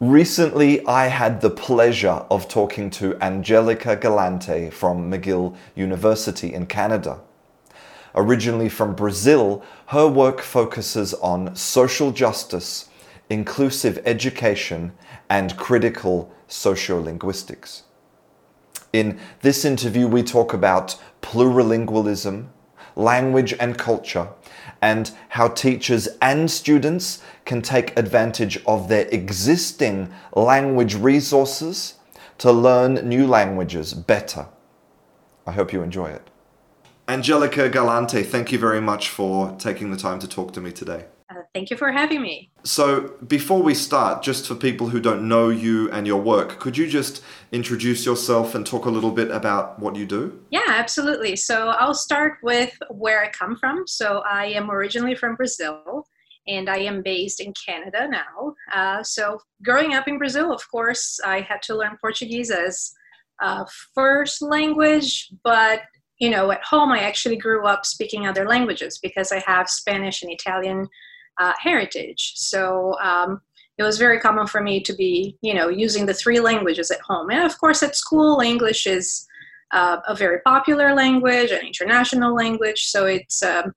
Recently, I had the pleasure of talking to Angelica Galante from McGill University in Canada. Originally from Brazil, her work focuses on social justice, inclusive education, and critical sociolinguistics. In this interview, we talk about plurilingualism, language and culture, and how teachers and students can take advantage of their existing language resources to learn new languages better. I hope you enjoy it. Angelica Galante, thank you very much for taking the time to talk to me today. Thank you for having me. So, before we start, just for people who don't know you and your work, could you just introduce yourself and talk a little bit about what you do? Yeah, absolutely. So, I'll start with where I come from. So, I am originally from Brazil and I am based in Canada now. Uh, so, growing up in Brazil, of course, I had to learn Portuguese as a first language, but you know, at home I actually grew up speaking other languages because I have Spanish and Italian uh, heritage. So um, it was very common for me to be, you know, using the three languages at home. And of course, at school, English is uh, a very popular language, an international language. So it's um,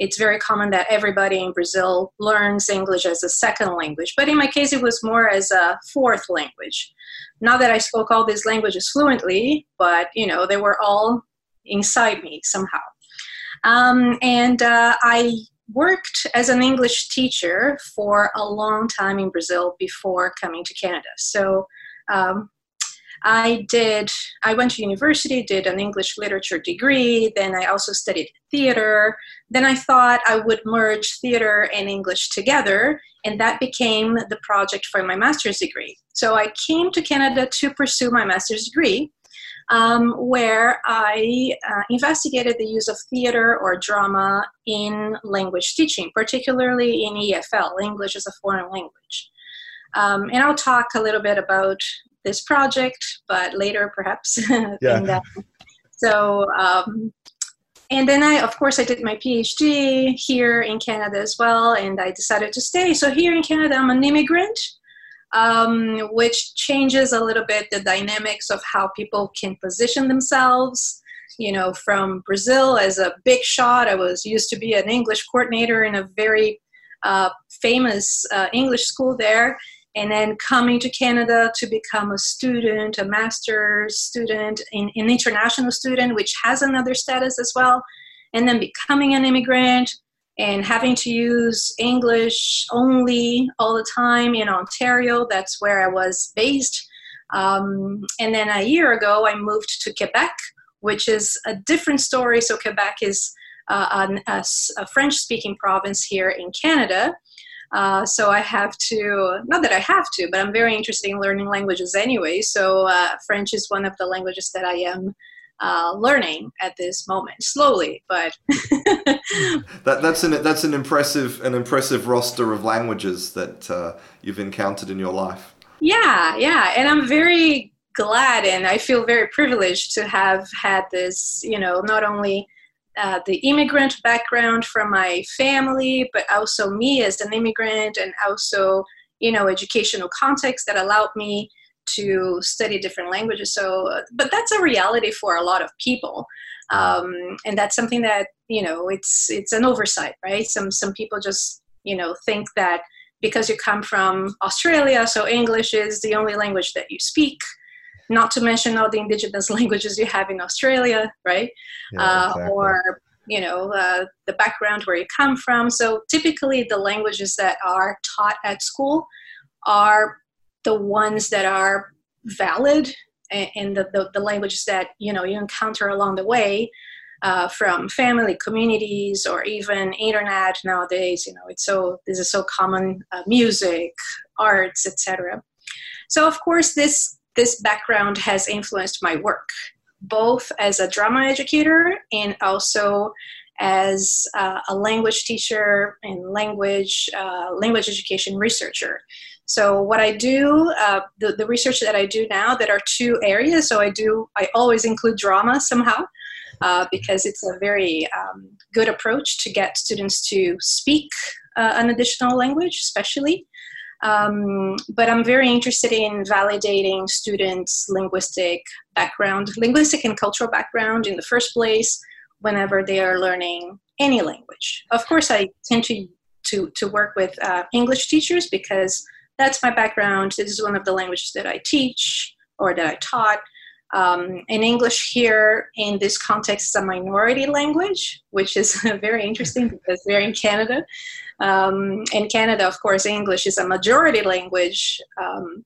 it's very common that everybody in Brazil learns English as a second language. But in my case, it was more as a fourth language. Not that I spoke all these languages fluently, but you know, they were all inside me somehow. Um, and uh, I worked as an English teacher for a long time in Brazil before coming to Canada. So um, I did, I went to university, did an English literature degree, then I also studied theater. Then I thought I would merge theater and English together, and that became the project for my master's degree. So I came to Canada to pursue my master's degree um, where I uh, investigated the use of theater or drama in language teaching, particularly in EFL, English as a foreign language. Um, and I'll talk a little bit about this project, but later perhaps. Yeah. so, um, and then I, of course, I did my PhD here in Canada as well, and I decided to stay. So here in Canada, I'm an immigrant um, which changes a little bit the dynamics of how people can position themselves. You know, from Brazil as a big shot, I was used to be an English coordinator in a very uh, famous uh, English school there, and then coming to Canada to become a student, a master's student, an international student, which has another status as well, and then becoming an immigrant, and having to use English only all the time in Ontario. That's where I was based. Um, and then a year ago, I moved to Quebec, which is a different story. So, Quebec is uh, a, a French speaking province here in Canada. Uh, so I have to, not that I have to, but I'm very interested in learning languages anyway. So uh, French is one of the languages that I am uh, learning at this moment slowly but that, that's an that's an impressive an impressive roster of languages that uh, you've encountered in your life. Yeah yeah and i'm very glad and i feel very privileged to have had this you know not only uh, the immigrant background from my family but also me as an immigrant and also you know educational context that allowed me to study different languages. So, but that's a reality for a lot of people, um, and that's something that you know it's it's an oversight, right? Some some people just you know think that because you come from Australia, so English is the only language that you speak. Not to mention all the indigenous languages you have in Australia, right? Yeah, uh, exactly. Or you know uh, the background where you come from. So typically, the languages that are taught at school are the ones that are valid and the, the, the languages that you know you encounter along the way uh, from family communities or even internet nowadays you know it's so this is so common uh, music arts etc so of course this this background has influenced my work both as a drama educator and also as uh, a language teacher and language uh, language education researcher so what I do, uh, the, the research that I do now, that are two areas. So I do, I always include drama somehow. Uh, because it's a very um, good approach to get students to speak uh, an additional language, especially. Um, but I'm very interested in validating students' linguistic background, linguistic and cultural background in the first place, whenever they are learning any language. Of course, I tend to to, to work with uh, English teachers because that's my background. This is one of the languages that I teach or that I taught. Um, and English here in this context is a minority language, which is very interesting because we're in Canada. Um, in Canada, of course, English is a majority language um,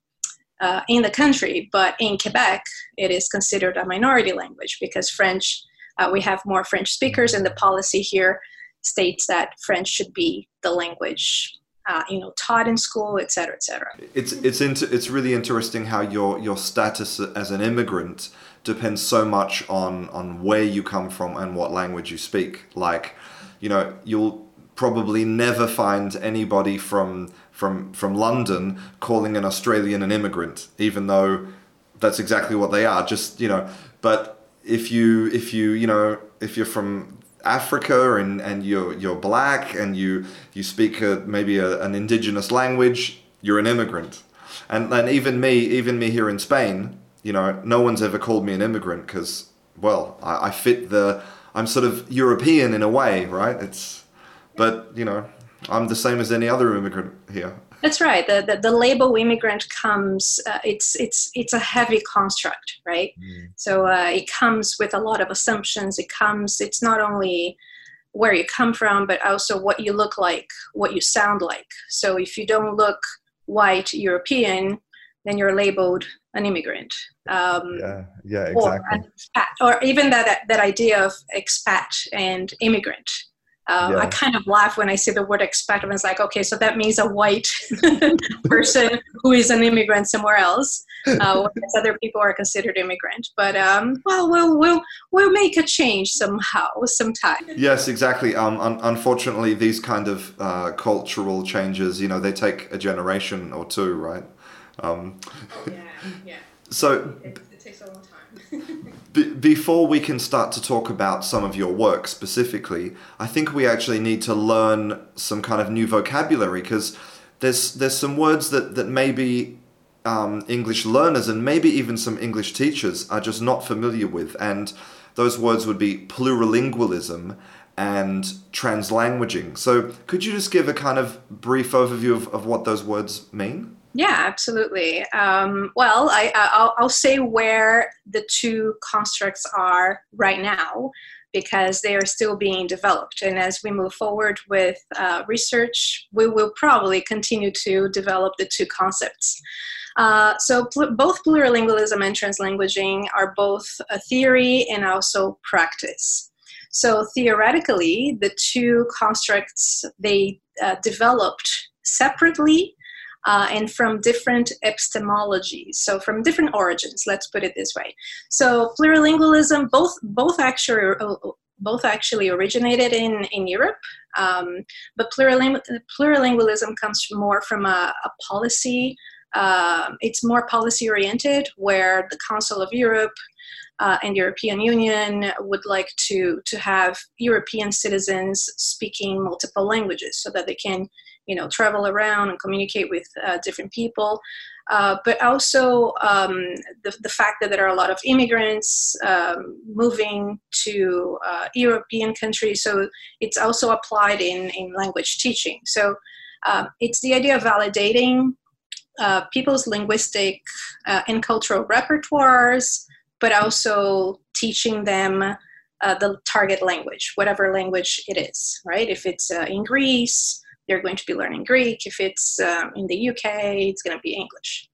uh, in the country, but in Quebec, it is considered a minority language because French, uh, we have more French speakers, and the policy here states that French should be the language uh, you know, taught in school, et cetera, et cetera. It's it's inter- it's really interesting how your your status as an immigrant depends so much on on where you come from and what language you speak. Like, you know, you'll probably never find anybody from from from London calling an Australian an immigrant, even though that's exactly what they are. Just you know, but if you if you you know if you're from Africa and, and you're you're black and you you speak a, maybe a, an indigenous language, you're an immigrant. And and even me, even me here in Spain, you know, no one's ever called me an immigrant because, well, I, I fit the, I'm sort of European in a way, right? It's, but you know, I'm the same as any other immigrant here. That's right. The, the, the label immigrant comes. Uh, it's it's it's a heavy construct, right? Mm. So uh, it comes with a lot of assumptions. It comes. It's not only where you come from, but also what you look like, what you sound like. So if you don't look white European, then you're labeled an immigrant. Um, yeah, yeah, exactly. Or, or even that that idea of expat and immigrant. Uh, yeah. I kind of laugh when I see the word expat, and it's like, okay, so that means a white person who is an immigrant somewhere else, uh, whereas other people are considered immigrant. But um, well, we'll we'll we'll make a change somehow, sometime. Yes, exactly. Um, un- unfortunately, these kind of uh, cultural changes, you know, they take a generation or two, right? Um, yeah, yeah. So. It, it takes a long time. Before we can start to talk about some of your work specifically, I think we actually need to learn some kind of new vocabulary because there's there's some words that that maybe um, English learners and maybe even some English teachers are just not familiar with, and those words would be plurilingualism and translanguaging. So, could you just give a kind of brief overview of, of what those words mean? Yeah, absolutely. Um, well, I, I'll, I'll say where the two constructs are right now because they are still being developed. And as we move forward with uh, research, we will probably continue to develop the two concepts. Uh, so pl- both plurilingualism and translanguaging are both a theory and also practice. So theoretically, the two constructs they uh, developed separately uh, and from different epistemologies, so from different origins. Let's put it this way. So plurilingualism, both both actually both actually originated in in Europe, um, but pluriling, plurilingualism comes more from a, a policy. Uh, it's more policy oriented, where the Council of Europe uh, and European Union would like to to have European citizens speaking multiple languages so that they can you know travel around and communicate with uh, different people uh, but also um, the, the fact that there are a lot of immigrants um, moving to uh, European countries. So it's also applied in, in language teaching. So um, it's the idea of validating uh, people's linguistic uh, and cultural repertoires, but also teaching them uh, the target language, whatever language it is, right? If it's in Greece, they're going to be learning Greek. If it's um, in the UK, it's going to be English.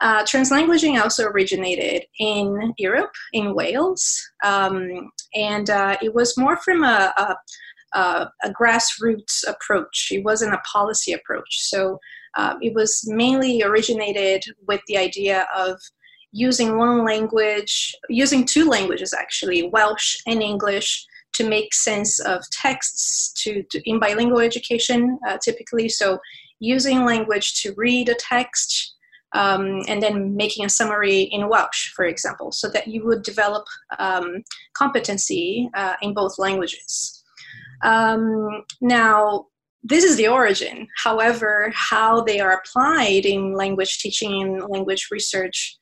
Uh, translanguaging also originated in Europe, in Wales, um, and uh, it was more from a, a, a, grassroots approach. It wasn't a policy approach. So um, it was mainly originated with the idea of using one language, using two languages actually, Welsh and English, to make sense of texts to, to in bilingual education uh, typically so using language to read a text um, and then making a summary in welsh for example so that you would develop um, competency uh, in both languages um, now this is the origin. However, how they are applied in language teaching and language research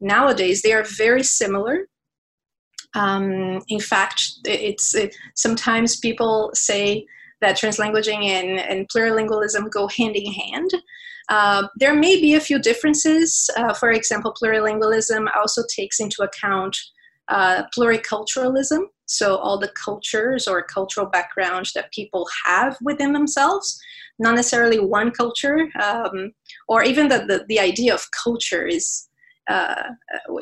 nowadays, they are very similar. Um, in fact, it's it, sometimes people say that translanguaging and, and plurilingualism go hand in hand. Uh, there may be a few differences. Uh, for example, plurilingualism also takes into account uh, pluriculturalism, so all the cultures or cultural backgrounds that people have within themselves, not necessarily one culture, um, or even the, the, the, idea of culture is. Uh,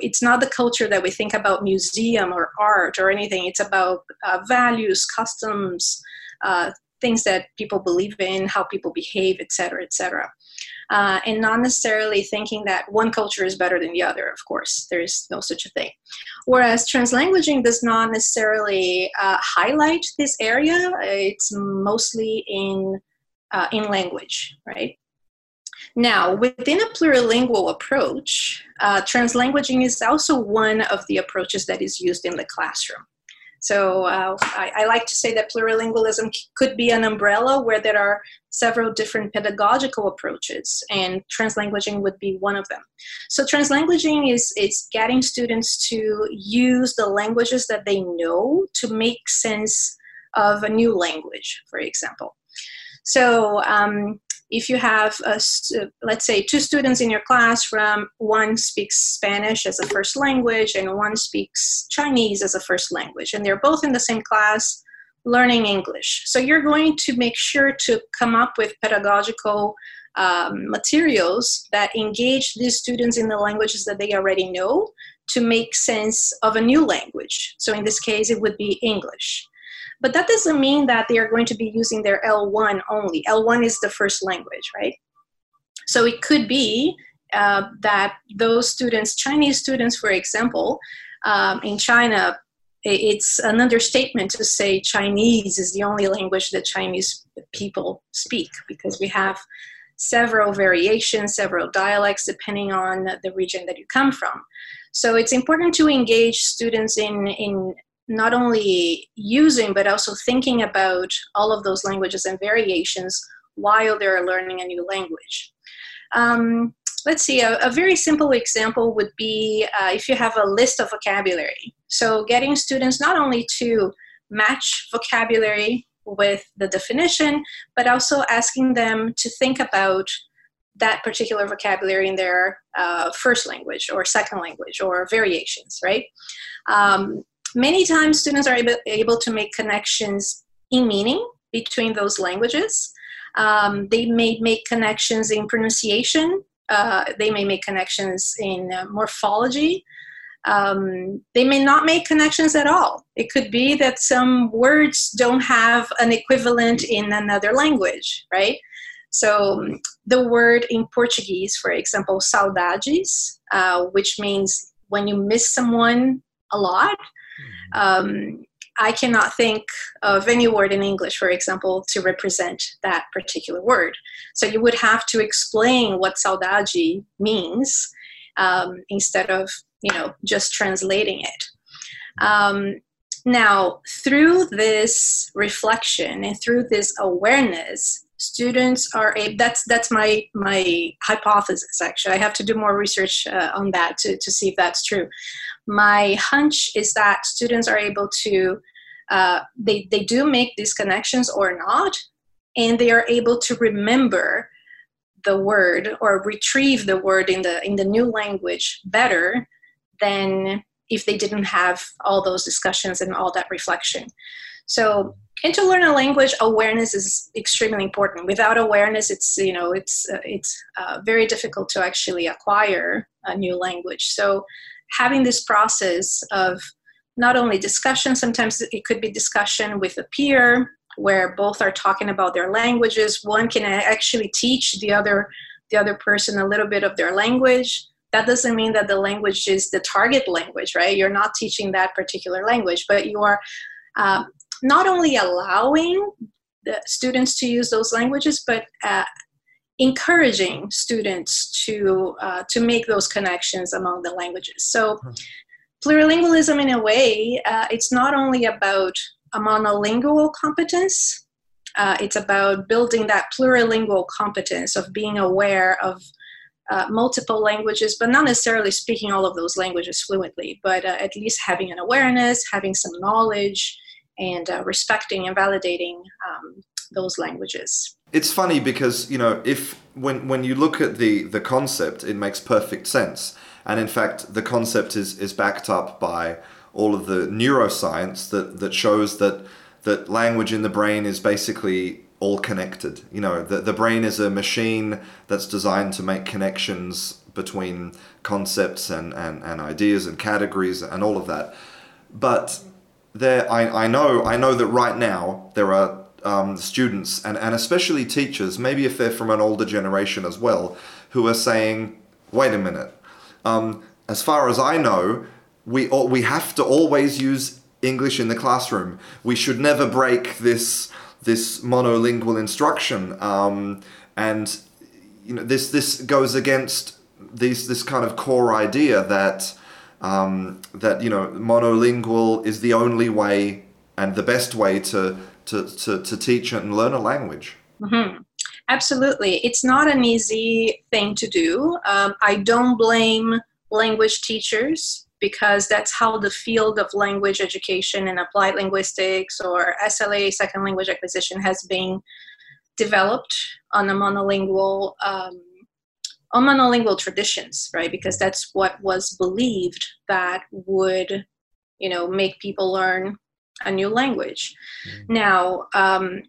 it's not the culture that we think about museum or art or anything. It's about uh, values, customs, uh, things that people believe in, how people behave, etc., etc uh, and not necessarily thinking that one culture is better than the other, of course. There's no such a thing. Whereas translanguaging does not necessarily uh, highlight this area, it's mostly in, uh, in language, right? Now, within a plurilingual approach, uh, translanguaging is also one of the approaches that is used in the classroom. So uh, I, I, like to say that plurilingualism could be an umbrella where there are several different pedagogical approaches, and translanguaging would be one of them. So translanguaging is is getting students to use the languages that they know to make sense of a new language, for example. So um, if you have, a, let's say, two students in your class from one speaks Spanish as a first language and one speaks Chinese as a first language, and they're both in the same class learning English. So you're going to make sure to come up with pedagogical um, materials that engage these students in the languages that they already know to make sense of a new language. So in this case, it would be English. But that doesn't mean that they are going to be using their L1 only. L1 is the first language, right? So it could be uh, that those students, Chinese students, for example, um, in China, it's an understatement to say Chinese is the only language that Chinese people speak because we have several variations, several dialects depending on the region that you come from. So it's important to engage students in, in not only using but also thinking about all of those languages and variations while they're learning a new language. Um, let's see, a, a, very simple example would be uh, if you have a list of vocabulary. So, getting students not only to match vocabulary with the definition, but also asking them to think about that particular vocabulary in their uh, first language or second language or variations, right? Um, many times students are able, able to make connections in meaning between those languages. Um, they may make connections in pronunciation. Uh, they may make connections in uh, morphology. Um, they may not make connections at all. It could be that some words don't have an equivalent in another language, right? So the word in Portuguese, for example, saudades, uh, which means when you miss someone a lot, um, I cannot think of any word in English, for example, to represent that particular word. So you would have to explain what saudade means um, instead of, you know, just translating it. Um, now, through this reflection and through this awareness, students are able that's that's my my hypothesis actually. I have to do more research uh, on that to, to see if that's true. My hunch is that students are able to uh, they, they do make these connections or not and they are able to remember the word or retrieve the word in the in the new language better than if they didn't have all those discussions and all that reflection so and to learn a language awareness is extremely important without awareness it's you know it's uh, it's uh, very difficult to actually acquire a new language so having this process of not only discussion, sometimes it could be discussion with a peer where both are talking about their languages. One can actually teach the other the other person a little bit of their language. That doesn't mean that the language is the target language, right? You're not teaching that particular language, but you are um, not only allowing the students to use those languages, but uh, encouraging students to uh, to make those connections among the languages. So, hmm. plurilingualism, in a way, uh, it's not only about a monolingual competence. uh, it's about building that plurilingual competence of being aware of uh, multiple languages, but not necessarily speaking all of those languages fluently, but uh, at least having an awareness, having some knowledge, and uh, respecting and validating um, those languages. It's funny because you know if when when you look at the the concept, it makes perfect sense, and in fact, the concept is is backed up by all of the neuroscience that that shows that that language in the brain is basically all connected. You know, the, the brain is a machine that's designed to make connections between concepts and, and, and ideas and categories and all of that. But there, I, I know I know that right now there are um, students and, and especially teachers, maybe if they're from an older generation as well, who are saying, wait a minute, um, as far as I know, we, all, we have to always use English in the classroom. We should never break this this monolingual instruction, um, and you know this this goes against these this kind of core idea that um, that you know monolingual is the only way and the best way to to, to, to teach and learn a language. Mm-hmm. Absolutely, it's not an easy thing to do. Um, I don't blame language teachers because that's how the field of language education and applied linguistics or SLA, second language acquisition, has been developed on a monolingual um, on monolingual traditions, right? Because that's what was believed that would, you know, make people learn a new language. Mm-hmm. Now, um,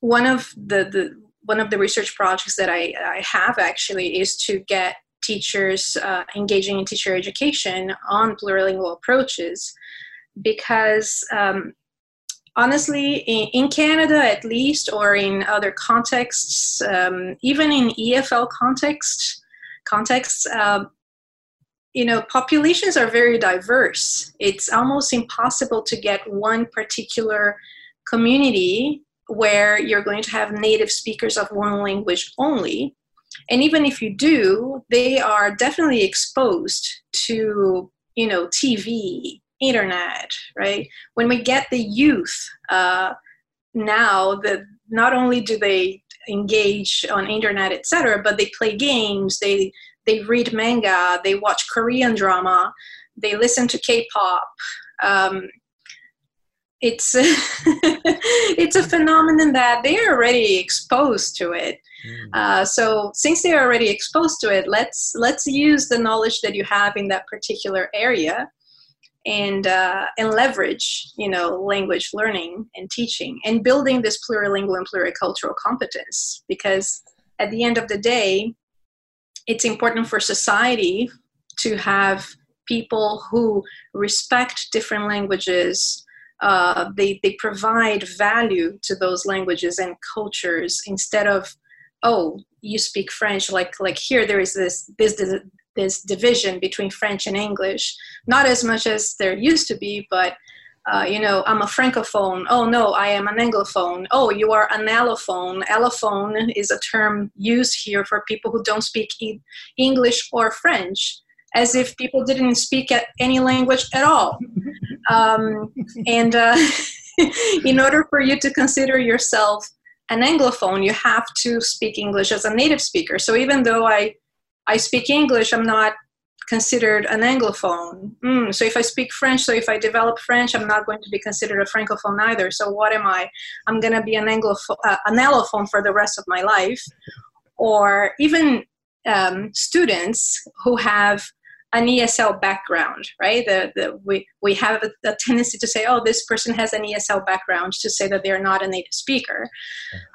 one of the, the one of the research projects that I, I have actually is to get teachers uh, engaging in teacher education on plurilingual approaches because um, honestly in, in, canada at least or in other contexts um, even in efl context contexts uh, you know populations are very diverse. It's almost impossible to get one particular community where you're going to have native speakers of one language only. And even if you do they are definitely exposed to you know tv internet right? When we get the youth uh, now that not only do they engage on internet etc but they play games they they read manga they watch korean drama they listen to k-pop um, it's it's a phenomenon that they're already exposed to it Mm. Uh, so since they're already exposed to it, let's let's use the knowledge that you have in that particular area, and uh, and leverage you know language learning and teaching and building this plurilingual and pluricultural competence. Because at the end of the day, it's important for society to have people who respect different languages. Uh, they, they provide value to those languages and cultures instead of oh you speak french like like here there is this this this division between french and english. Not as much as there used to be but uh, you know i'm a francophone. Oh no i am an anglophone. Oh you are an allophone. Allophone is a term used here for people who don't speak e- english or french as if people didn't speak any language at all. Um, and uh, in order for you to consider yourself an anglophone you have to speak english as a native speaker. So even though i i speak english i'm not considered an anglophone. Mm, so if i speak french so if i develop french i'm not going to be considered a francophone either so what am i? I'm going to be an anglophone uh, an allophone for the rest of my life. Or even um, students who have an ESL background, right? The, the, we, we have a, a, tendency to say, oh, this person has an ESL background to say that they're not a native speaker.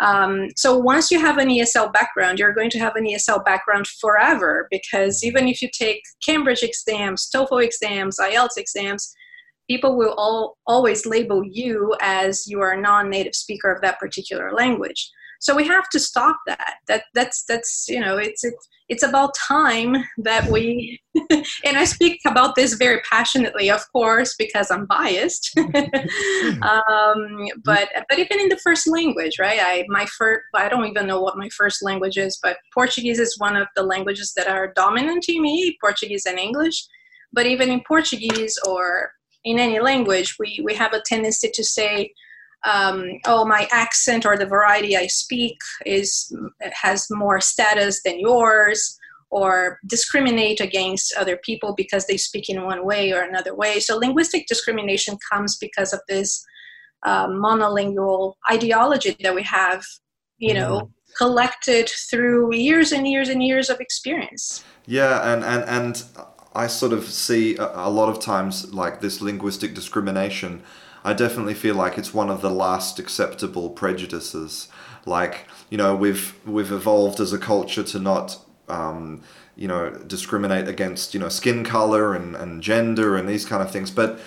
Um, so once you have an ESL background, you're going to have an ESL background forever because even if you take Cambridge exams, TOEFL exams, IELTS exams, people will all, always label you as you are a non-native speaker of that particular language so we have to stop that. That that's that's you know it's it's it's about time that we and i speak about this very passionately of course because i'm biased. Um, but but even in the first language right? I my first i don't even know what my first language is but portuguese is one of the languages that are dominant to me portuguese and english. But even in portuguese or in any language we we have a tendency to say um, oh my accent or the variety i speak is has more status than yours or discriminate against other people because they speak in one way or another way so linguistic discrimination comes because of this uh, monolingual ideology that we have you know mm. collected through years and years and years of experience yeah and and and i sort of see a, a lot of times like this linguistic discrimination I definitely feel like it's one of the last acceptable prejudices. Like you know, we've we've evolved as a culture to not um, you know discriminate against you know skin color and, and gender and these kind of things, but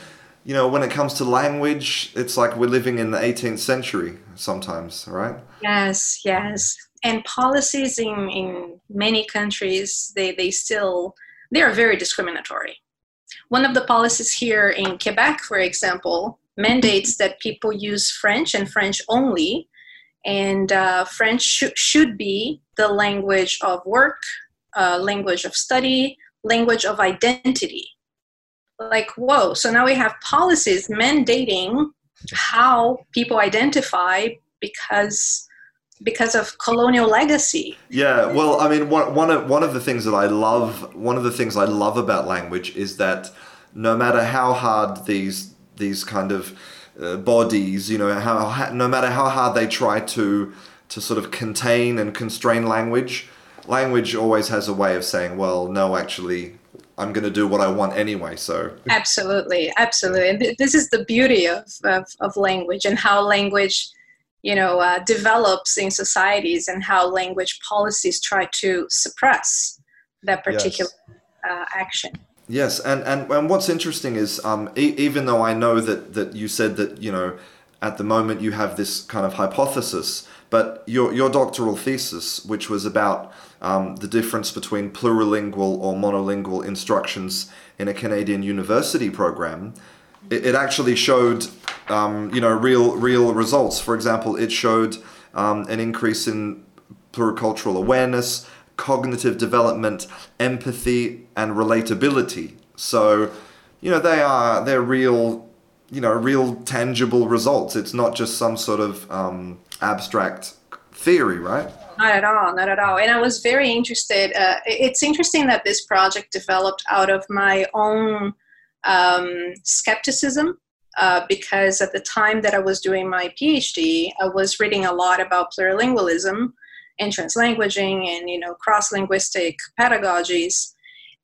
you know when it comes to language, it's like we're living in the 18th century sometimes, right? Yes, yes. And policies in, in many countries, they, they still they are very discriminatory. One of the policies here in Quebec, for example, mandates that people use French and French only. And uh, French sh- should be the language of work, uh, language of study, language of identity. Like, whoa, so now we have policies mandating how people identify because because of colonial legacy. Yeah, well, I mean, one, one of one of the things that I love, one of the things I love about language is that no matter how hard these these kind of uh, bodies, you know, how, no matter how hard they try to to sort of contain and constrain language, language always has a way of saying, well, no, actually, I'm going to do what I want anyway. So absolutely, absolutely, and this is the beauty of of, of language and how language, you know, uh, develops in societies and how language policies try to suppress that particular yes. uh, action. Yes, and, and, and what's interesting is um, e- even though I know that, that you said that, you know, at the moment you have this kind of hypothesis, but your, your doctoral thesis, which was about um, the difference between plurilingual or monolingual instructions in a Canadian university program, it, it actually showed, um, you know, real, real results. For example, it showed um, an increase in pluricultural awareness, cognitive development, empathy, and relatability. So, you know, they are they're real, you know, real tangible results. It's not just some sort of um, abstract theory, right? Not at all, not at all. And I was very interested. Uh, it's interesting that this project developed out of my own um, skepticism uh, because at the time that I was doing my PhD, I was reading a lot about plurilingualism and translanguaging and you know cross-linguistic pedagogies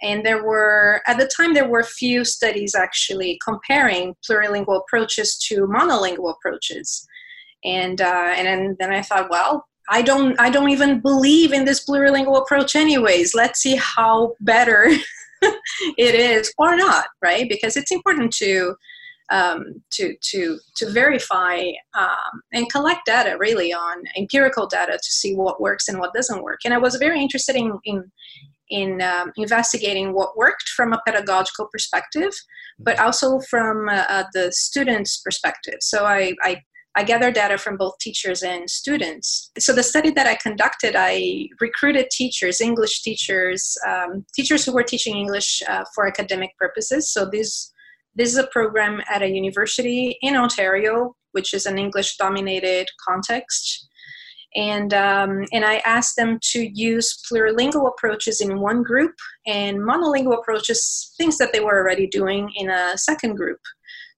and there were at the time there were few studies actually comparing plurilingual approaches to monolingual approaches. And uh, and then, then i thought well i don't i don't even believe in this plurilingual approach anyways. Let's see how better it is or not right? Because it's important to um, to to to verify um, and collect data really on empirical data to see what works and what doesn't work. And I was very interested in in in um, investigating what worked from a pedagogical perspective, but also from uh, uh, the students' perspective. So I, I I gathered data from both teachers and students. So the study that I conducted, I recruited teachers, English teachers, um, teachers who were teaching English uh, for academic purposes. So these this is a program at a university in Ontario, which is an English dominated context. And, um, and I asked them to use plurilingual approaches in one group and monolingual approaches, things that they were already doing in a second group.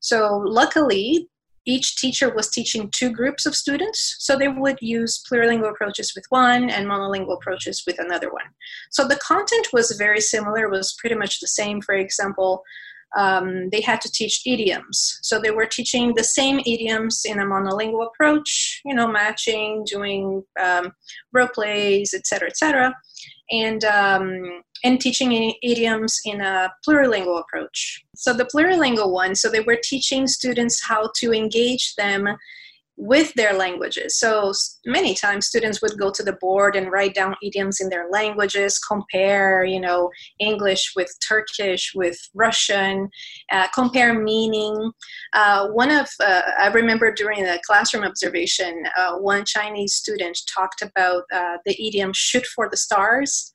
So, luckily, each teacher was teaching two groups of students, so they would use plurilingual approaches with one and monolingual approaches with another one. So the content was very similar, was pretty much the same. For example, um, they had to teach idioms. So they were teaching the same idioms in a monolingual approach, you know, matching, doing um, role plays, etc., etc., and um, and teaching idioms in a plurilingual approach. So the plurilingual one, so they were teaching students how to engage them with their languages. So many times students would go to the board and write down idioms in their languages, compare, you know, English with Turkish, with Russian, uh, compare meaning. Uh, one of, uh, I remember during the classroom observation, uh, one Chinese student talked about uh, the idiom shoot for the stars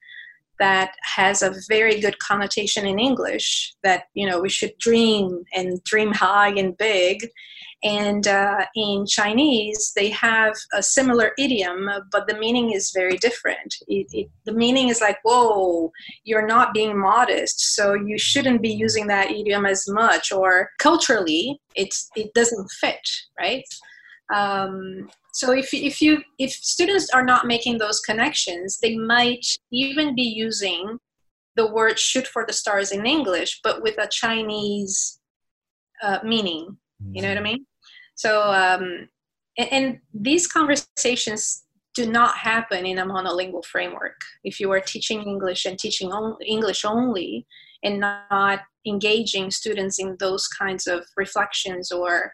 that has a very good connotation in English that, you know, we should dream and dream high and big And uh, in Chinese, they have a similar idiom, but the meaning is very different. It, it, the meaning is like, whoa, you're not being modest, so you shouldn't be using that idiom as much. Or culturally, it's, it doesn't fit, right? Um, so if, if you if students are not making those connections, they might even be using the word "shoot for the stars" in English, but with a Chinese uh, meaning. You know what I mean? So, um, and, and these conversations do not happen in a monolingual framework. If you are teaching English and teaching on, English only and not engaging students in those kinds of reflections or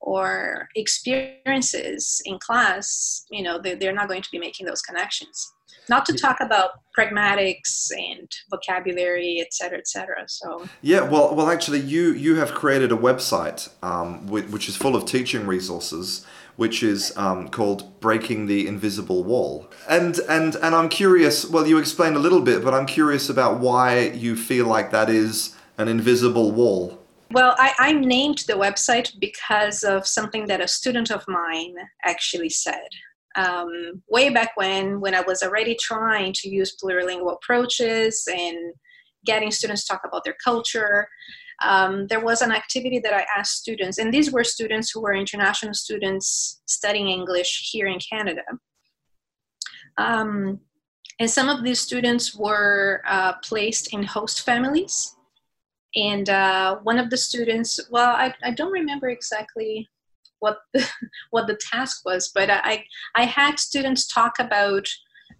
or experiences in class, you know, they, they're not going to be making those connections. Not to talk about pragmatics and vocabulary, et cetera, et cetera. So yeah, well, well, actually, you you have created a website um, which is full of teaching resources, which is um, called "Breaking the Invisible Wall." And and and I'm curious. Well, you explained a little bit, but I'm curious about why you feel like that is an invisible wall. Well, I, I, named the website because of something that a student of mine actually said. Um, way back when, when I was already trying to use plurilingual approaches and getting students to talk about their culture, um, there was an activity that I asked students, and these were students who were international students studying English here in Canada. Um, and some of these students were uh, placed in host families and uh, one of the students well I, I don't remember exactly what the, what the task was but I, I had students talk about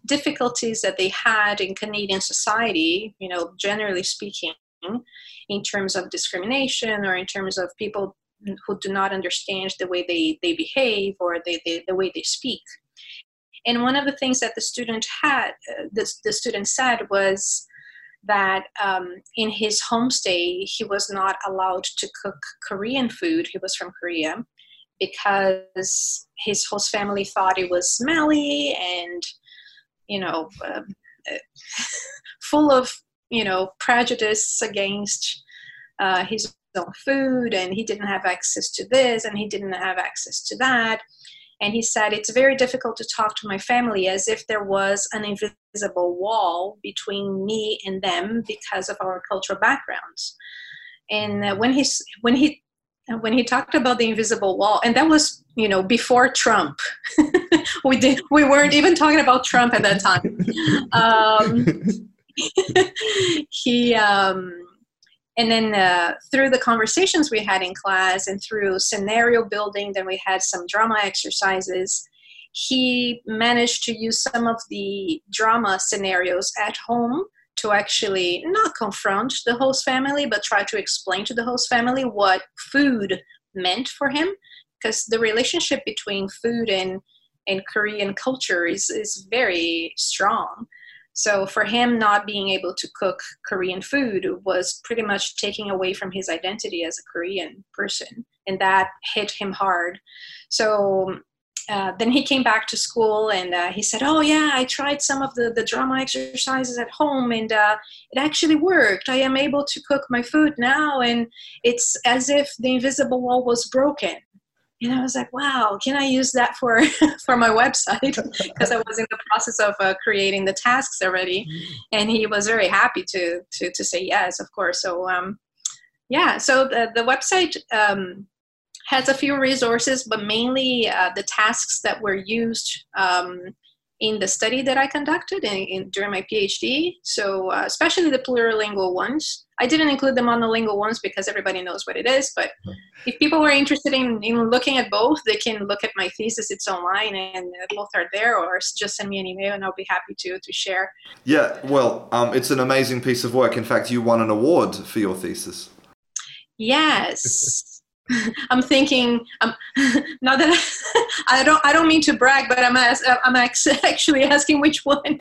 difficulties that they had in canadian society you know generally speaking in terms of discrimination or in terms of people who do not understand the way they, they behave or they, they, the way they speak and one of the things that the student had uh, the, the student said was that um, in his homestay he was not allowed to cook Korean food. He was from Korea because his host family thought it was smelly and you know uh, full of you know prejudice against uh, his own food and he didn't have access to this and he didn't have access to that and he said, It's very difficult to talk to my family as if there was an invisible wall between me and them because of our cultural backgrounds. And uh, when, he, when, he, when he talked about the invisible wall, and that was you know before Trump, we did we weren't even talking about Trump at that time. Um, he um, and then uh, through the conversations we had in class and through scenario building then we had some drama exercises he managed to use some of the drama scenarios at home to actually not confront the host family but try to explain to the host family what food meant for him because the relationship between food and and korean culture is is very strong so for him, not being able to cook Korean food was pretty much taking away from his identity as a Korean person, and that hit him hard. So uh, then he came back to school and uh, he said, "Oh yeah, I tried some of the the drama exercises at home, and uh, it actually worked. I am able to cook my food now, and it's as if the invisible wall was broken." and I was like, wow, can I use that for for my website? Because I was in the process of uh, creating the tasks already, and he was very happy to to to say yes, of course. So um, yeah, so the the website um, has a few resources, but mainly uh, the tasks that were used um, in the study that I conducted in, in during my PhD. So uh, especially the plurilingual ones. I didn't include the monolingual ones because everybody knows what it is. But if people are interested in, in looking at both, they can look at my thesis. It's online and both are there, or just send me an email and I'll be happy to to share. Yeah, well, um, it's an amazing piece of work. In fact, you won an award for your thesis. Yes. I'm thinking, um, not that I, I, don't, I don't mean to brag, but I'm, as, I'm actually asking which one.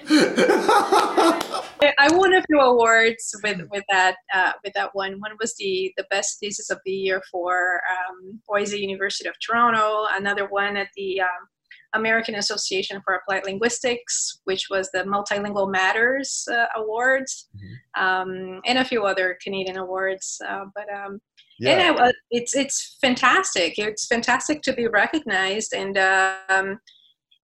I won a few awards with with that uh, with that one. One was the the best thesis of the year for um, OISE University of Toronto. Another one at the um, American Association for Applied Linguistics, which was the Multilingual Matters uh, Awards, mm-hmm. um, and a few other Canadian awards. Uh, but um, yeah, and it's it's fantastic. It's fantastic to be recognized and um,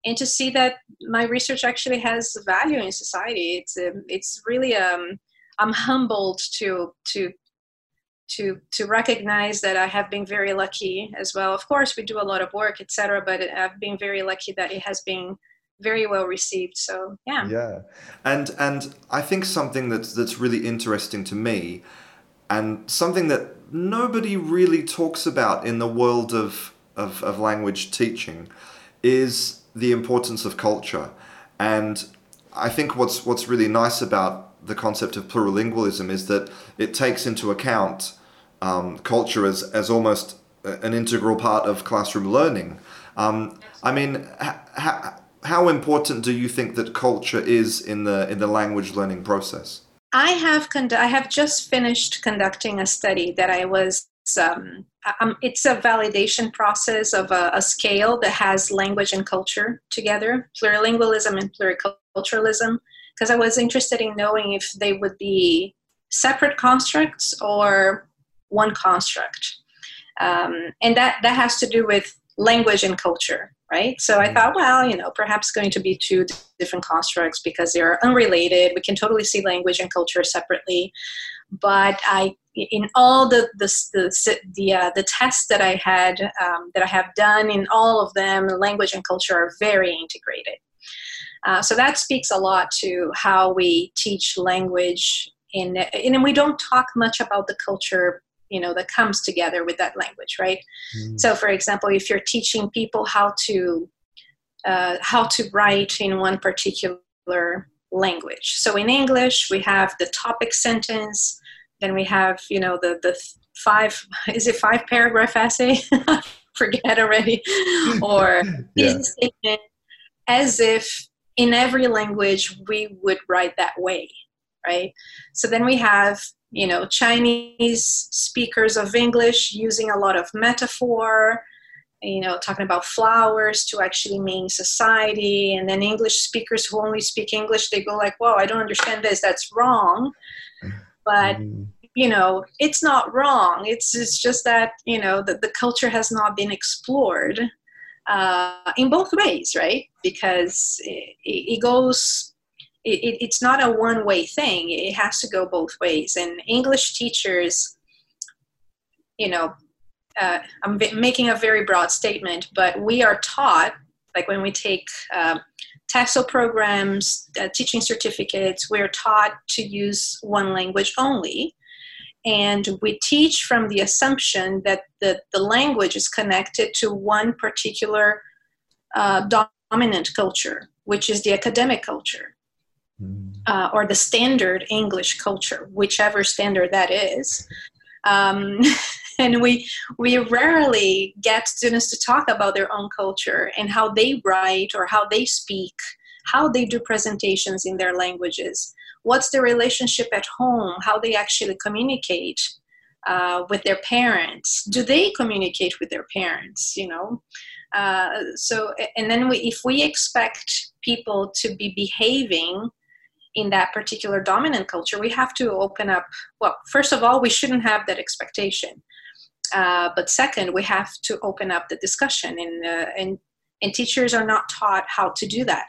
and to see that my research actually has value in society. It's um, it's really um, I'm humbled to to to to recognize that I have been very lucky as well. Of course, we do a lot of work, etc. But I've been very lucky that it has been very well received. So yeah. Yeah, and and I think something that's that's really interesting to me, and something that nobody really talks about in the world of of, of language teaching, is the importance of culture, and I think what's what's really nice about the concept of plurilingualism is that it takes into account um, culture as, as almost an integral part of classroom learning. Um, I mean, how, how important do you think that culture is in the in the language learning process? I have con- I have just finished conducting a study that I was. Um, um, it's a validation process of a, a, scale that has language and culture together, plurilingualism and pluriculturalism, because I was interested in knowing if they would be separate constructs or one construct. Um, and that, that has to do with language and culture, right? So I mm-hmm. thought, well, you know, perhaps going to be two different constructs because they are unrelated. We can totally see language and culture separately. But I, in all the the the the, uh, the tests that I had um, that I have done, in all of them, language and culture are very integrated. Uh, so that speaks a lot to how we teach language in, and we don't talk much about the culture you know that comes together with that language right? Mm. so for example if you're teaching people how to uh, how to write in one particular language. So in english we have the topic sentence then we have you know the the five is it five paragraph essay? Forget already. Or yeah. statement as if in every language we would write that way right? So then we have you know chinese speakers of english using a lot of metaphor you know talking about flowers to actually mean society. And then english speakers who only speak english they go like whoa i don't understand this. That's wrong. But mm. you know it's not wrong. It's, it's just that you know that the culture has not been explored uh, in both ways right? Because it, it goes it, it's not a one way thing. It has to go both ways. And english teachers you know uh, i'm making a very broad statement but we are taught like when we take uh, TESOL programs, uh, teaching certificates, we're taught to use one language only. And we teach from the assumption that the, the language is connected to one particular uh, dominant culture, which is the academic culture uh, or the standard English culture, whichever standard that is. Um, and we we rarely get students to talk about their own culture and how they write or how they speak, how they do presentations in their languages. What's the relationship at home? How they actually communicate uh, with their parents? Do they communicate with their parents? You know, uh, so and then we, if we expect people to be behaving in that particular dominant culture, we have to open up. Well, first of all, we shouldn't have that expectation. Uh, but second, we have to open up the discussion, and uh, and and teachers are not taught how to do that.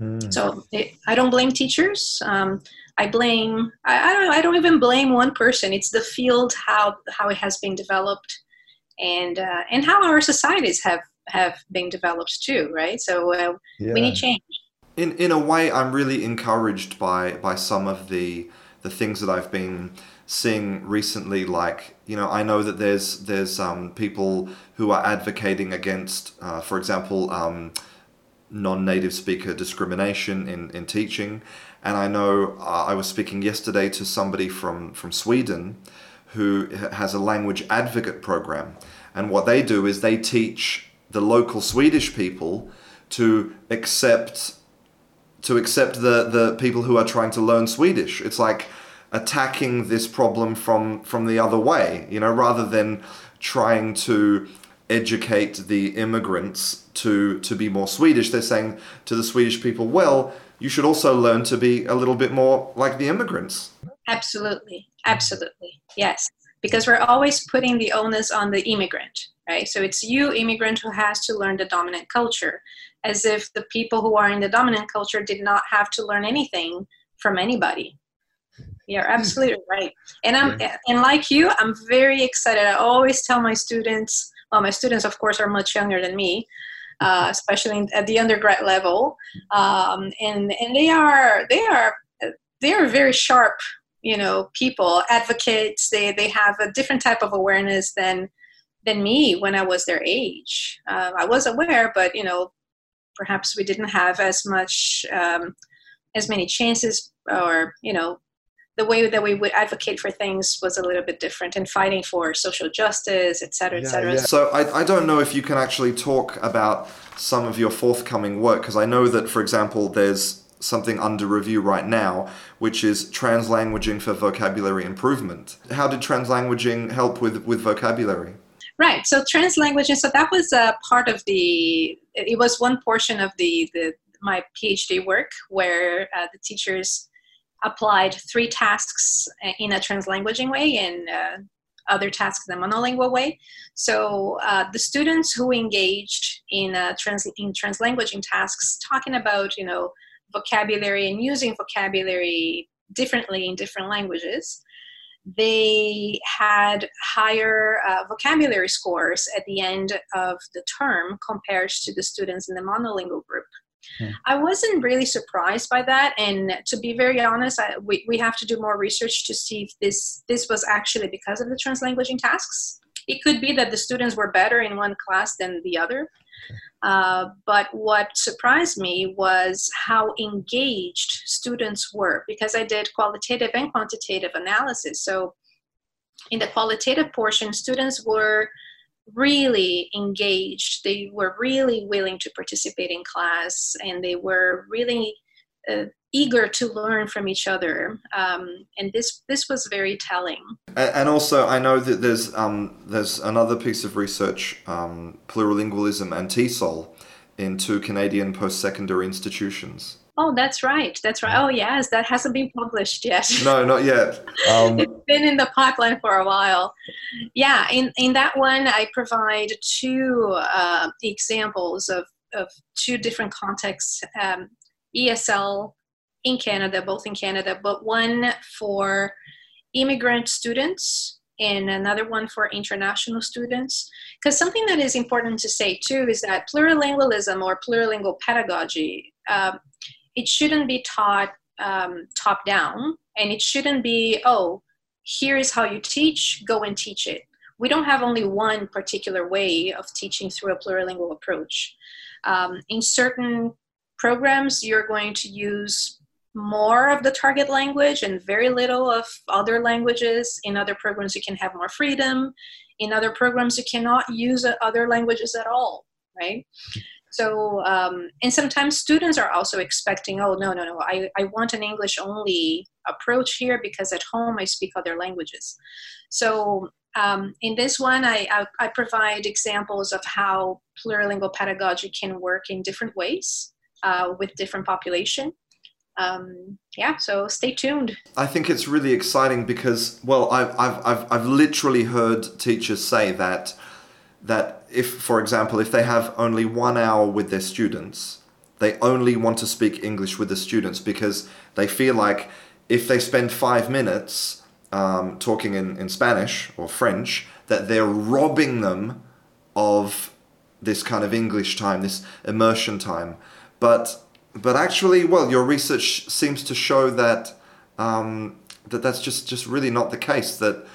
Mm. So it, I don't blame teachers. Um, I blame I, I, don't I don't even blame one person. It's the field how how it has been developed, and uh, and how our societies have have been developed too. Right. So uh, yeah. we need change in in a way, I'm really encouraged by by some of the the things that I've been seeing recently. Like you know, I know that there's there's um, people who are advocating against, uh, for example, um, non-native speaker discrimination in in teaching, and I know uh, I was speaking yesterday to somebody from from Sweden who has a language advocate program, and what they do is they teach the local Swedish people to accept to accept the the people who are trying to learn Swedish. It's like attacking this problem from from the other way, you know, rather than trying to educate the immigrants to to be more Swedish. They're saying to the Swedish people, well, you should also learn to be a little bit more like the immigrants. Absolutely, absolutely, yes. Because we're always putting the onus on the immigrant, right? So it's you, immigrant, who has to learn the dominant culture, as if the people who are in the dominant culture did not have to learn anything from anybody. You're hmm. absolutely right. And I'm and like you, I'm very excited. I always tell my students well, my students, of course, are much younger than me, uh, especially at the undergrad level, um, and and they are they are they are very sharp, you know, people, advocates. They they have a different type of awareness than than me when I was their age. Uh, I was aware, but you know, perhaps we didn't have as much um, as many chances or you know the way that we would advocate for things was a little bit different and fighting for social justice, et cetera, et yeah. Yeah. So I, I don't know if you can actually talk about some of your forthcoming work, because I know that, for example, there's something under review right now, which is translanguaging for vocabulary improvement. How did translanguaging help with, with vocabulary? Right. So translanguaging. So that was a part of the. It was one portion of the the my PhD work where uh, the teachers applied three tasks in a translanguaging way and uh, other tasks in a monolingual way. So uh, the students who engaged in, uh, trans- in translanguaging tasks, talking about you know vocabulary and using vocabulary differently in different languages, they had higher uh, vocabulary scores at the end of the term compared to the students in the monolingual group. Hmm. I wasn't really surprised by that, and to be very honest, I, we, we have to do more research to see if this this was actually because of the translanguaging tasks. It could be that the students were better in one class than the other, uh, but what surprised me was how engaged students were because I did qualitative and quantitative analysis. So, in the qualitative portion, students were really engaged. They were really willing to participate in class and they were really uh, eager to learn from each other. Um, and this this was very telling. And also, I know that there's um, there's another piece of research, um, plurilingualism and TESOL, in two Canadian post-secondary institutions. Oh, that's right. That's right. Oh, yes, that hasn't been published yet. No, not yet. Um, it's been in the pipeline for a while. Yeah, in, in that one, I provide two uh, examples of, of two different contexts um, ESL in Canada, both in Canada, but one for immigrant students and another one for international students. Because something that is important to say too is that plurilingualism or plurilingual pedagogy um, it shouldn't be taught um, top down and it shouldn't be oh here is how you teach go and teach it we don't have only one particular way of teaching through a plurilingual approach um, in certain programs you're going to use more of the target language and very little of other languages in other programs you can have more freedom in other programs you cannot use other languages at all right so, um, and sometimes students are also expecting, oh, no, no, no, I, I want an English only approach here because at home I speak other languages. So, um, in this one, I, I, I, provide examples of how plurilingual pedagogy can work in different ways uh, with different population. Um, yeah, so stay tuned. I think it's really exciting because, well, I've, I've, I've, I've literally heard teachers say that that if, for example, if they have only one hour with their students, they only want to speak English with the students because they feel like if they spend five minutes um, talking in, in Spanish or French, that they're robbing them of this kind of English time, this immersion time. But but actually, well, your research seems to show that um, that that's just just really not the case. That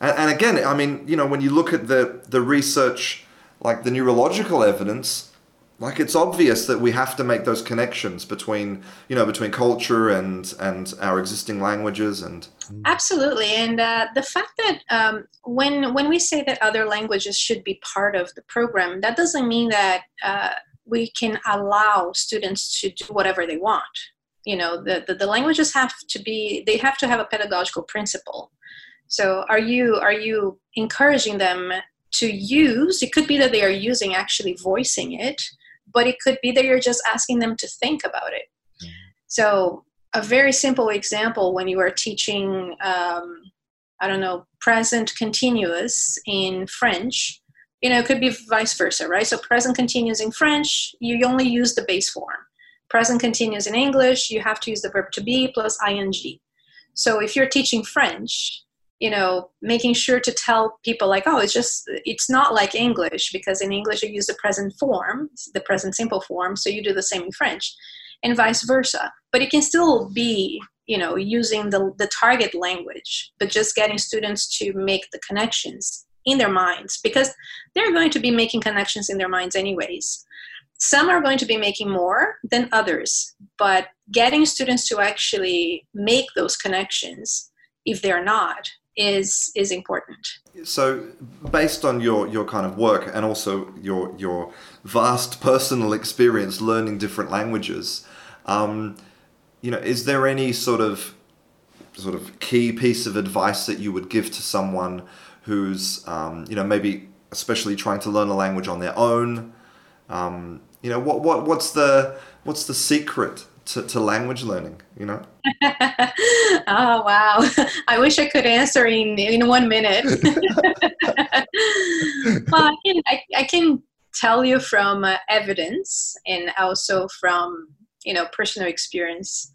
and, and again, I mean, you know, when you look at the the research, like the neurological evidence, like it's obvious that we have to make those connections between you know between culture and and our existing languages and absolutely and uh, the fact that um, when when we say that other languages should be part of the program that doesn't mean that uh, we can allow students to do whatever they want you know the, the, the languages have to be they have to have a pedagogical principle so are you are you encouraging them to use. It could be that they are using actually voicing it, but it could be that you're just asking them to think about it. Mm. So, a very simple example when you are teaching, um, I don't know, present continuous in French, you know, it could be vice versa, right? So, present continuous in French, you only use the base form. Present continuous in English, you have to use the verb to be plus ing. So, if you're teaching French, you know making sure to tell people like oh it's just it's not like english because in english you use the present form the present simple form so you do the same in french and vice versa but it can still be you know using the, the target language but just getting students to make the connections in their minds because they're going to be making connections in their minds anyways some are going to be making more than others but getting students to actually make those connections if they're not is is important. So, based on your your kind of work and also your your vast personal experience learning different languages, um, you know, is there any sort of sort of key piece of advice that you would give to someone who's um, you know maybe especially trying to learn a language on their own? Um, you know, what what what's the what's the secret to, to language learning you know? Oh wow. I wish i could answer in in one minute. Well I can, I, I can tell you from uh, evidence and also from you know personal experience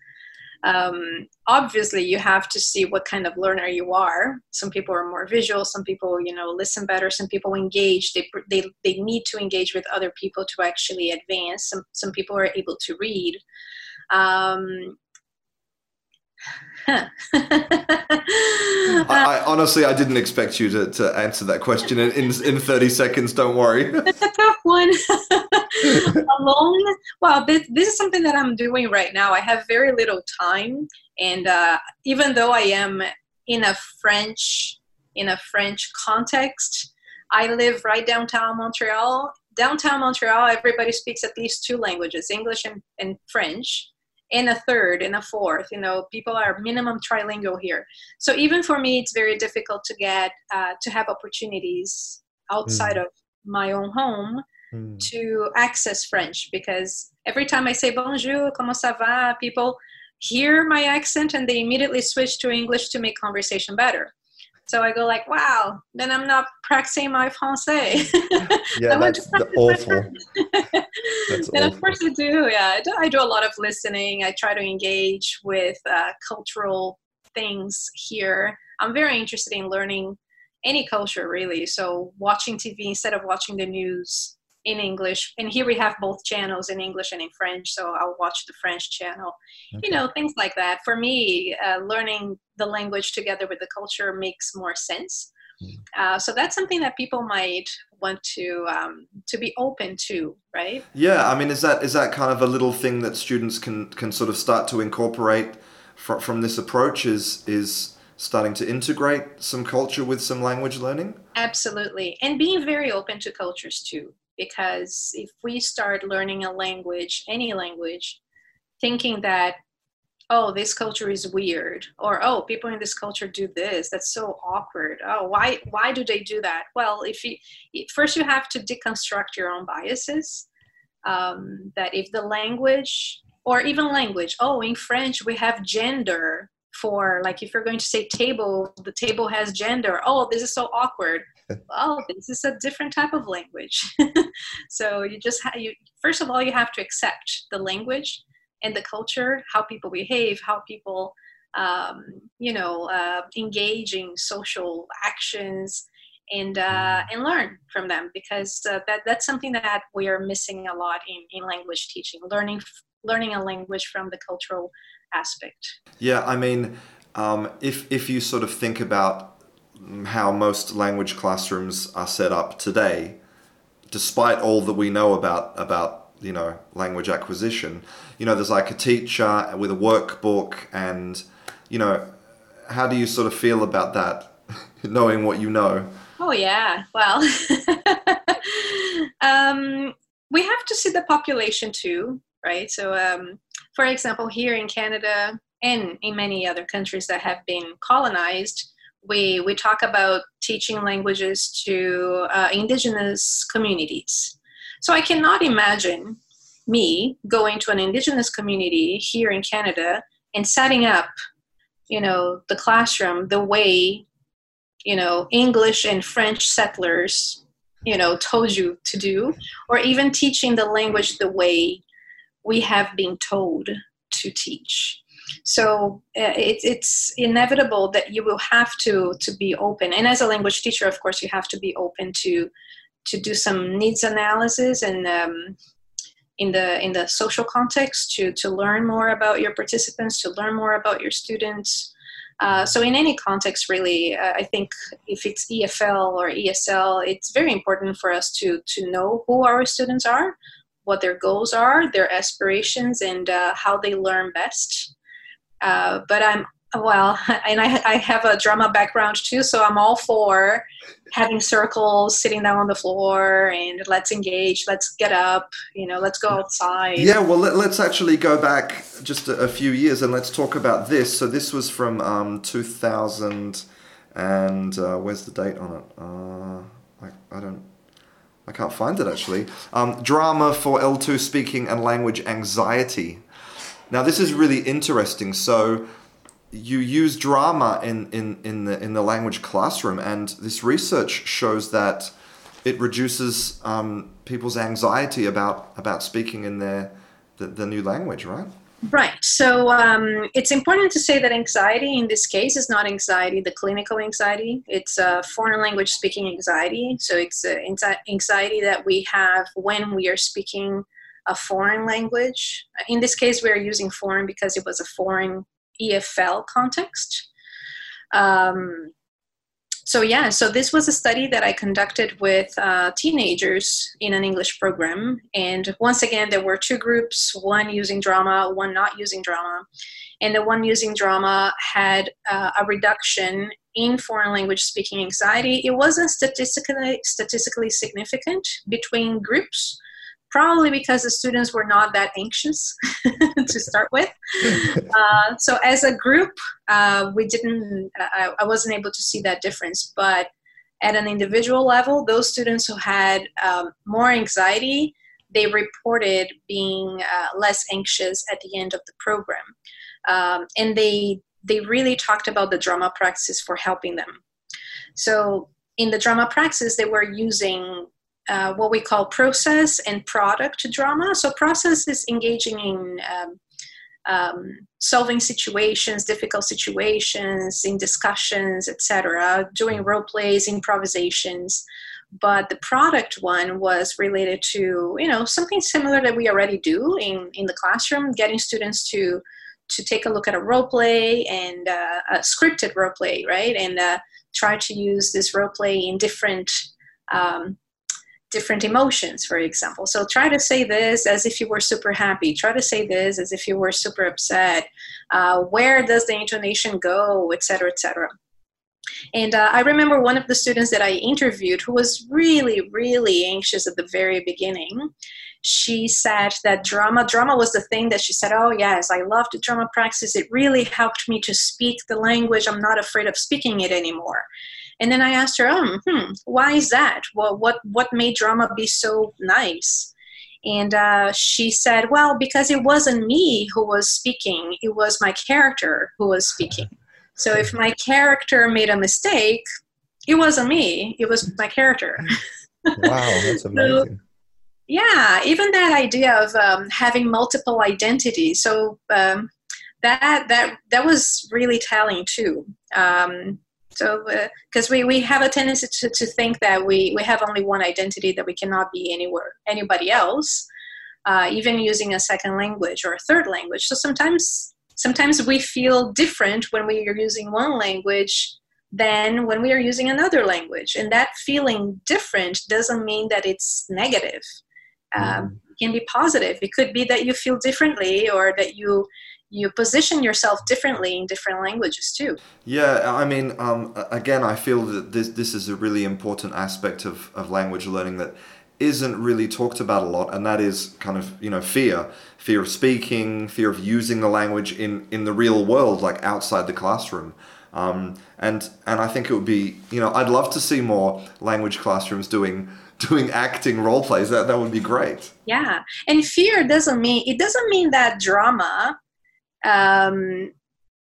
um, obviously you have to see what kind of learner you are. Some people are more visual some people you know listen better some people engage they, they, they need to engage with other people to actually advance some, some people are able to read. Um, I, I, honestly, I didn't expect you to, to answer that question in, in, in 30 seconds. Don't worry. It's a tough one. Alone, well, this, this is something that I'm doing right now. I have very little time. And uh, even though I am in a French, in a French context, I live right downtown Montreal. Downtown Montreal, everybody speaks at least two languages, English and, and French and a third and a fourth you know people are minimum trilingual here so even for me it's very difficult to get uh, to have opportunities outside mm. of my own home mm. to access french because every time i say bonjour comment ça va people hear my accent and they immediately switch to english to make conversation better so I go like, wow, then I'm not practicing my français. yeah, that's awful. that's and awful. of course I do. Yeah, I do, I do, a lot of listening. I try to engage with uh, cultural things here. I'm very interested in learning any culture really. So watching TV instead of watching the news in English. And here we have both channels in English and in French, so I'll watch the French channel. Okay. You know, things like that. For me, uh, learning the language together with the culture makes more sense. Hmm. Uh, so that's something that people might want to um, to be open to, right? Yeah, I mean, is that is that kind of a little thing that students can can sort of start to incorporate from from this approach? Is is starting to integrate some culture with some language learning? Absolutely, and being very open to cultures too because if we start learning a language, any language, thinking that, oh, this culture is weird, or oh, people in this culture do this, that's so awkward. Oh, why why do they do that? Well, if you first you have to deconstruct your own biases. Um, that if the language or even language, oh, in French we have gender for like if you're going to say table, the table has gender. Oh, this is so awkward well this is a different type of language so you just ha- you first of all you have to accept the language and the culture how people behave how people um, you know uh, engaging social actions and uh, mm. and learn from them because uh, that that's something that we are missing a lot in, in language teaching learning learning a language from the cultural aspect yeah i mean um, if if you sort of think about how most language classrooms are set up today, despite all that we know about about you know language acquisition. You know, there's like a teacher with a workbook, and you know, how do you sort of feel about that, knowing what you know? Oh yeah, well, um, we have to see the population too, right? So, um, for example, here in Canada and in many other countries that have been colonized we we talk about teaching languages to uh, indigenous communities. So I cannot imagine me going to an indigenous community here in Canada and setting up, you know, the classroom the way, you know, English and French settlers, you know, told you to do, or even teaching the language the way we have been told to teach so uh, it, it's inevitable that you will have to to be open. And as a language teacher of course you have to be open to to do some needs analysis and um, in the in the social context to to learn more about your participants to learn more about your students. Uh, so in any context really uh, i think if it's efl or esl it's very important for us to to know who our students are what their goals are their aspirations and uh, how they learn best uh, but I'm well, and I, I have a drama background too, so I'm all for having circles, sitting down on the floor, and let's engage, let's get up, you know, let's go outside. Yeah, well, let, us actually go back just a, a, few years and let's talk about this. So this was from um, 2000, and uh, where's the date on it? Uh, I, I don't. I can't find it actually. Um, drama for L2 speaking and language anxiety. Now this is really interesting. So you use drama in, in, in the in the language classroom, and this research shows that it reduces um, people's anxiety about about speaking in their the, the new language, right? Right. So um, it's important to say that anxiety in this case is not anxiety, the clinical anxiety. It's a foreign language speaking anxiety. So it's anxiety that we have when we are speaking a foreign language. In this case, we're using foreign because it was a foreign EFL context. Um, so yeah, so this was a study that I conducted with uh, teenagers in an English program, and once again, there were two groups: one using drama, one not using drama. And the one using drama had uh, a reduction in foreign language speaking anxiety. It wasn't statistically statistically significant between groups, probably because the students were not that anxious to start with. Uh, so as a group, uh, we didn't, I, I, wasn't able to see that difference. But at an individual level, those students who had um, more anxiety, they reported being uh, less anxious at the end of the program. Um, and they, they really talked about the drama practice for helping them. So in the drama praxis, they were using uh, what we call process and product drama. So, process is engaging in um, um, solving situations, difficult situations, in discussions, etc., doing role plays, improvisations. But the product one was related to you know something similar that we already do in in the classroom, getting students to to take a look at a role play and uh, a scripted role play, right? And uh, try to use this role play in different um, different emotions, for example. So try to say this as if you were super happy. Try to say this as if you were super upset. Uh, where does the intonation go, etc., etc. And uh, I remember one of the students that I interviewed who was really, really anxious at the very beginning. She said that drama, drama was the thing that she said, Oh, yes, I loved drama practice. It really helped me to speak the language. I'm not afraid of speaking it anymore. And then I asked her, oh, hmm, why is that? Well, what, what made drama be so nice? And uh, she said, well, because it wasn't me who was speaking, it was my character who was speaking. So if my character made a mistake, it wasn't me, it was my character. wow, that's amazing. so, yeah, even that idea of um, having multiple identities. So um, that that that was really telling too. Um, so, because uh, we, we have a tendency to, to think that we, we have only one identity, that we cannot be anywhere, anybody else, uh, even using a second language or a third language. So sometimes, sometimes we feel different when we are using one language than when we are using another language. And that feeling different doesn't mean that it's negative. Um, mm-hmm. it can be positive. It could be that you feel differently or that you you position yourself differently in different languages too. Yeah, I mean, um, again, I feel that this this is a really important aspect of, of language learning that isn't really talked about a lot, and that is kind of you know fear, fear of speaking, fear of using the language in in the real world, like outside the classroom. Um, and and I think it would be you know I'd love to see more language classrooms doing doing acting role plays. That that would be great. Yeah, and fear doesn't mean it doesn't mean that drama. Um,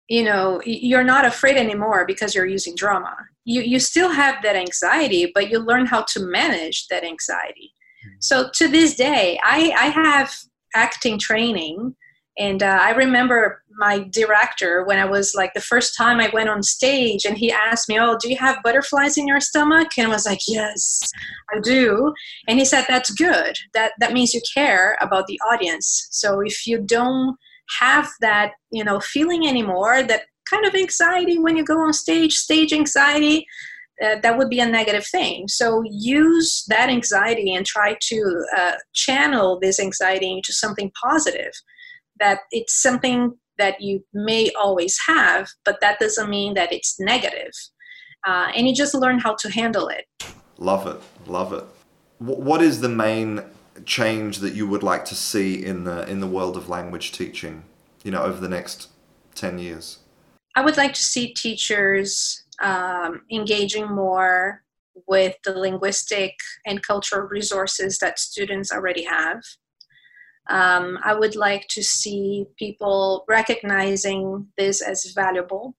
you know, you're not afraid anymore because you're using drama. You you still have that anxiety, but you learn how to manage that anxiety. Mm-hmm. So to this day, I I have acting training and uh, I remember my director when I was like the first time I went on stage, and he asked me, "Oh, do you have butterflies in your stomach?" And I was like, "Yes, I do." And he said, "That's good. That that means you care about the audience. So if you don't have that, you know, feeling anymore, that kind of anxiety when you go on stage, stage anxiety." Uh, that would be a negative thing. So use that anxiety and try to uh, channel this anxiety into something positive that it's something that you may always have, but that doesn't mean that it's negative. Uh, and you just learn how to handle it. Love it, love it. What is the main change that you would like to see in the in the world of language teaching? You know, over the next ten years. I would like to see teachers um, engaging more with the linguistic and cultural resources that students already have. Um, I would like to see people recognizing this as valuable.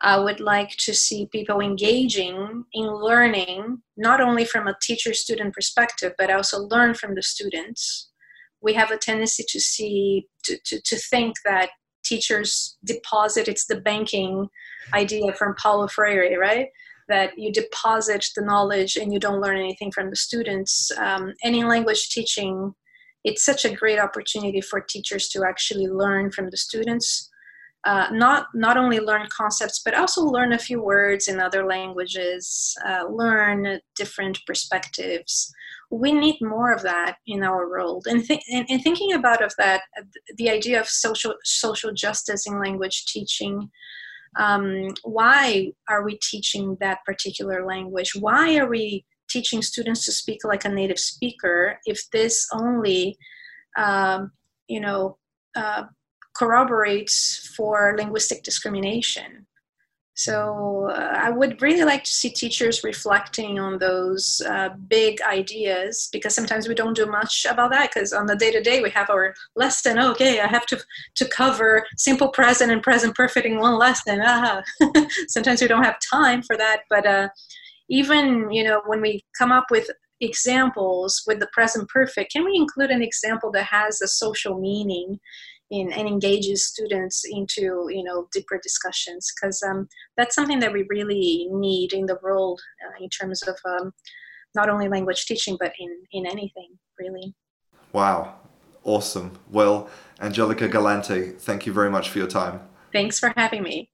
I would like to see people engaging in learning, not only from a teacher student perspective, but also learn from the students. We have a tendency to see, to, to, to think that teachers deposit, it's the banking idea from Paulo Freire, right? That you deposit the knowledge and you don't learn anything from the students. Um, any language teaching it's such a great opportunity for teachers to actually learn from the students uh, not not only learn concepts but also learn a few words in other languages uh, learn different perspectives. We need more of that in our world. And, th- and, and, thinking about of that the idea of social social justice in language teaching um, why are we teaching that particular language? Why are we teaching students to speak like a native speaker if this only um, you know uh, corroborates for linguistic discrimination. So uh, i would really like to see teachers reflecting on those uh, big ideas because sometimes we don't do much about that because on the day to day we have our lesson okay i have to to cover simple present and present perfect in one lesson. Ah. sometimes we don't have time for that but uh, even you know when we come up with examples with the present perfect can we include an example that has a social meaning in, and engages students into you know deeper discussions because um, that's something that we really need in the world uh, in terms of um, not only language teaching but in in anything really. Wow. Awesome. Well angelica galante thank you very much for your time. Thanks for having me